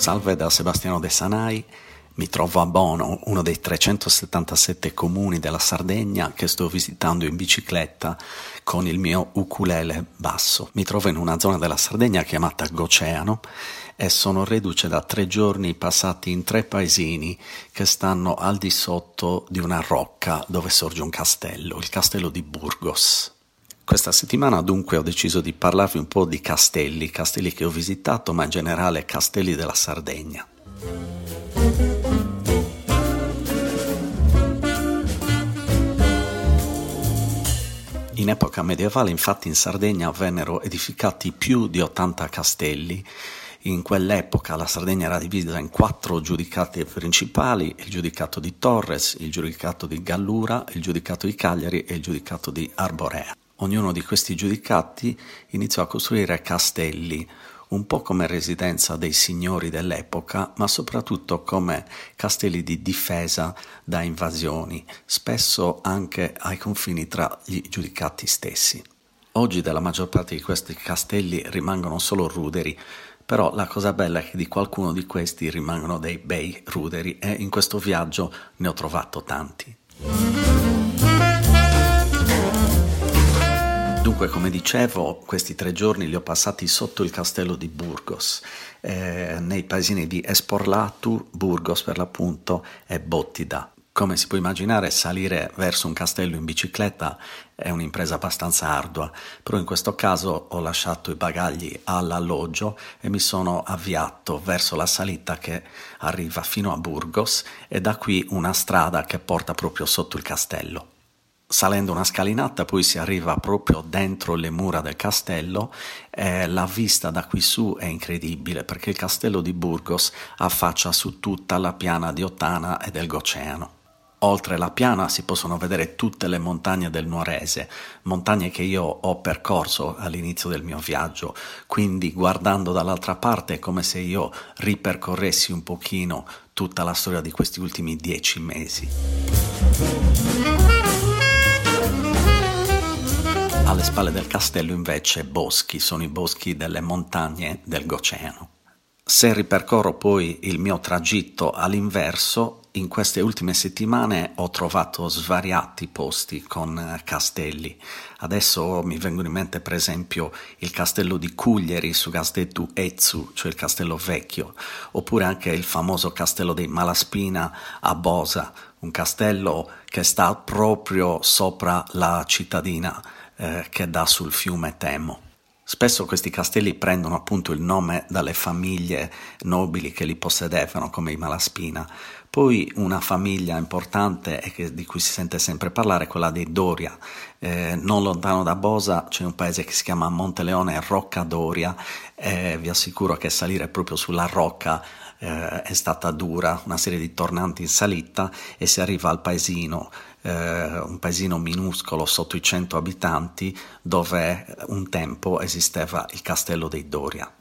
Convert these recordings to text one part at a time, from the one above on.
Salve da Sebastiano De Sanai, mi trovo a Bono, uno dei 377 comuni della Sardegna che sto visitando in bicicletta con il mio ukulele basso. Mi trovo in una zona della Sardegna chiamata Goceano e sono reduce da tre giorni passati in tre paesini che stanno al di sotto di una rocca dove sorge un castello, il castello di Burgos. Questa settimana dunque ho deciso di parlarvi un po' di castelli, castelli che ho visitato, ma in generale castelli della Sardegna. In epoca medievale infatti in Sardegna vennero edificati più di 80 castelli. In quell'epoca la Sardegna era divisa in quattro giudicati principali, il giudicato di Torres, il giudicato di Gallura, il giudicato di Cagliari e il giudicato di Arborea. Ognuno di questi giudicati iniziò a costruire castelli, un po' come residenza dei signori dell'epoca, ma soprattutto come castelli di difesa da invasioni, spesso anche ai confini tra gli giudicati stessi. Oggi della maggior parte di questi castelli rimangono solo ruderi, però la cosa bella è che di qualcuno di questi rimangono dei bei ruderi e in questo viaggio ne ho trovato tanti. Dunque, come dicevo, questi tre giorni li ho passati sotto il castello di Burgos, eh, nei paesini di Esporlatu, Burgos per l'appunto, e Bottida. Come si può immaginare, salire verso un castello in bicicletta è un'impresa abbastanza ardua, però in questo caso ho lasciato i bagagli all'alloggio e mi sono avviato verso la salita che arriva fino a Burgos e da qui una strada che porta proprio sotto il castello. Salendo una scalinata poi si arriva proprio dentro le mura del castello e la vista da qui su è incredibile perché il castello di Burgos affaccia su tutta la piana di Ottana e del Goceano. Oltre la piana si possono vedere tutte le montagne del Nuorese, montagne che io ho percorso all'inizio del mio viaggio, quindi guardando dall'altra parte è come se io ripercorressi un pochino tutta la storia di questi ultimi dieci mesi. Alle spalle del castello invece boschi, sono i boschi delle montagne del Goceano. Se ripercorro poi il mio tragitto all'inverso, in queste ultime settimane ho trovato svariati posti con eh, castelli. Adesso mi vengono in mente per esempio il castello di Cuglieri su Gastettu Ezzu, cioè il castello vecchio, oppure anche il famoso castello dei Malaspina a Bosa, un castello che sta proprio sopra la cittadina eh, che dà sul fiume Temo. Spesso questi castelli prendono appunto il nome dalle famiglie nobili che li possedevano, come i Malaspina. Poi una famiglia importante e di cui si sente sempre parlare è quella dei Doria. Eh, non lontano da Bosa c'è un paese che si chiama Monteleone Rocca Doria e vi assicuro che salire proprio sulla rocca eh, è stata dura, una serie di tornanti in salita e si arriva al paesino eh, un paesino minuscolo sotto i 100 abitanti dove un tempo esisteva il castello dei Doria.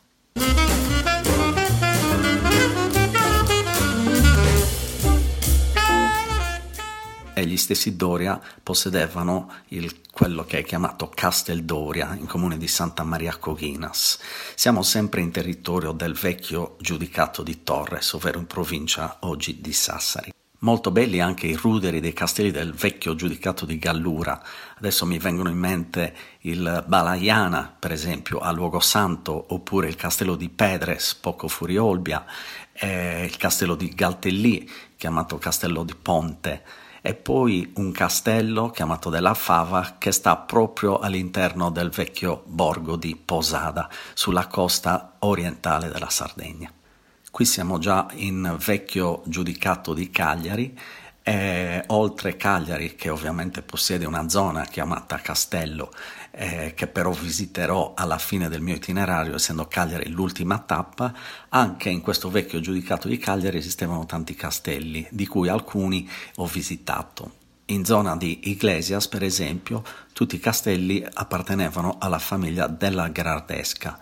e gli stessi Doria possedevano il, quello che è chiamato Castel Doria, in comune di Santa Maria Coghinas. Siamo sempre in territorio del vecchio giudicato di Torres, ovvero in provincia oggi di Sassari. Molto belli anche i ruderi dei castelli del vecchio giudicato di Gallura. Adesso mi vengono in mente il Balaiana, per esempio, a Luogo Santo, oppure il castello di Pedres, poco fuori Olbia, eh, il castello di Galtellì, chiamato Castello di Ponte, e poi un castello chiamato della Fava che sta proprio all'interno del vecchio borgo di Posada, sulla costa orientale della Sardegna. Qui siamo già in vecchio giudicato di Cagliari e oltre Cagliari, che ovviamente possiede una zona chiamata Castello, eh, che però visiterò alla fine del mio itinerario, essendo Cagliari l'ultima tappa, anche in questo vecchio giudicato di Cagliari esistevano tanti castelli, di cui alcuni ho visitato. In zona di Iglesias, per esempio, tutti i castelli appartenevano alla famiglia della Gherardesca,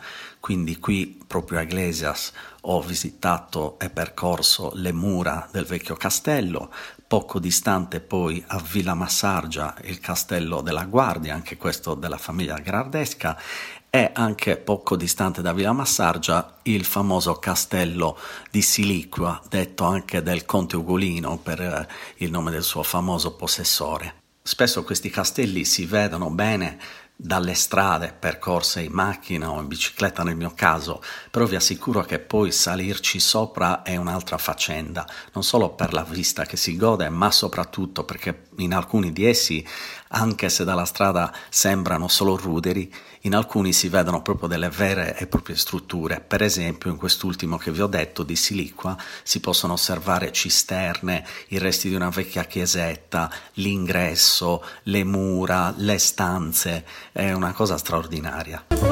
quindi qui proprio a Iglesias ho visitato e percorso le mura del vecchio castello, poco distante poi a Villa Massargia il castello della Guardia, anche questo della famiglia Gherardesca, e anche poco distante da Villa Massargia il famoso castello di Siliqua, detto anche del conte Ugolino per eh, il nome del suo famoso possessore. Spesso questi castelli si vedono bene dalle strade percorse in macchina o in bicicletta nel mio caso, però vi assicuro che poi salirci sopra è un'altra faccenda, non solo per la vista che si gode, ma soprattutto perché in alcuni di essi, anche se dalla strada sembrano solo ruderi, in alcuni si vedono proprio delle vere e proprie strutture. Per esempio, in quest'ultimo che vi ho detto di Siliqua si possono osservare cisterne, i resti di una vecchia chiesetta, l'ingresso, le mura, le stanze è una cosa straordinaria.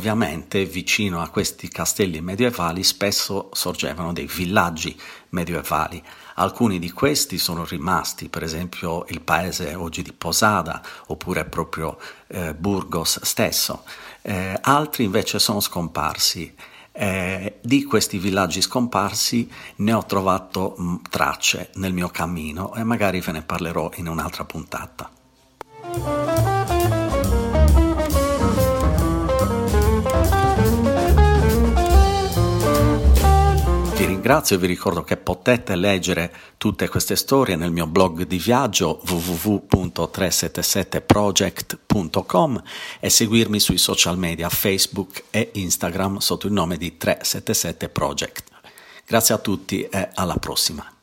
Ovviamente vicino a questi castelli medievali spesso sorgevano dei villaggi medievali. Alcuni di questi sono rimasti, per esempio il paese oggi di Posada oppure proprio eh, Burgos stesso. Eh, altri invece sono scomparsi eh, di questi villaggi scomparsi ne ho trovato tracce nel mio cammino e magari ve ne parlerò in un'altra puntata. Ringrazio e vi ricordo che potete leggere tutte queste storie nel mio blog di viaggio www.377project.com e seguirmi sui social media Facebook e Instagram sotto il nome di 377 Project. Grazie a tutti e alla prossima.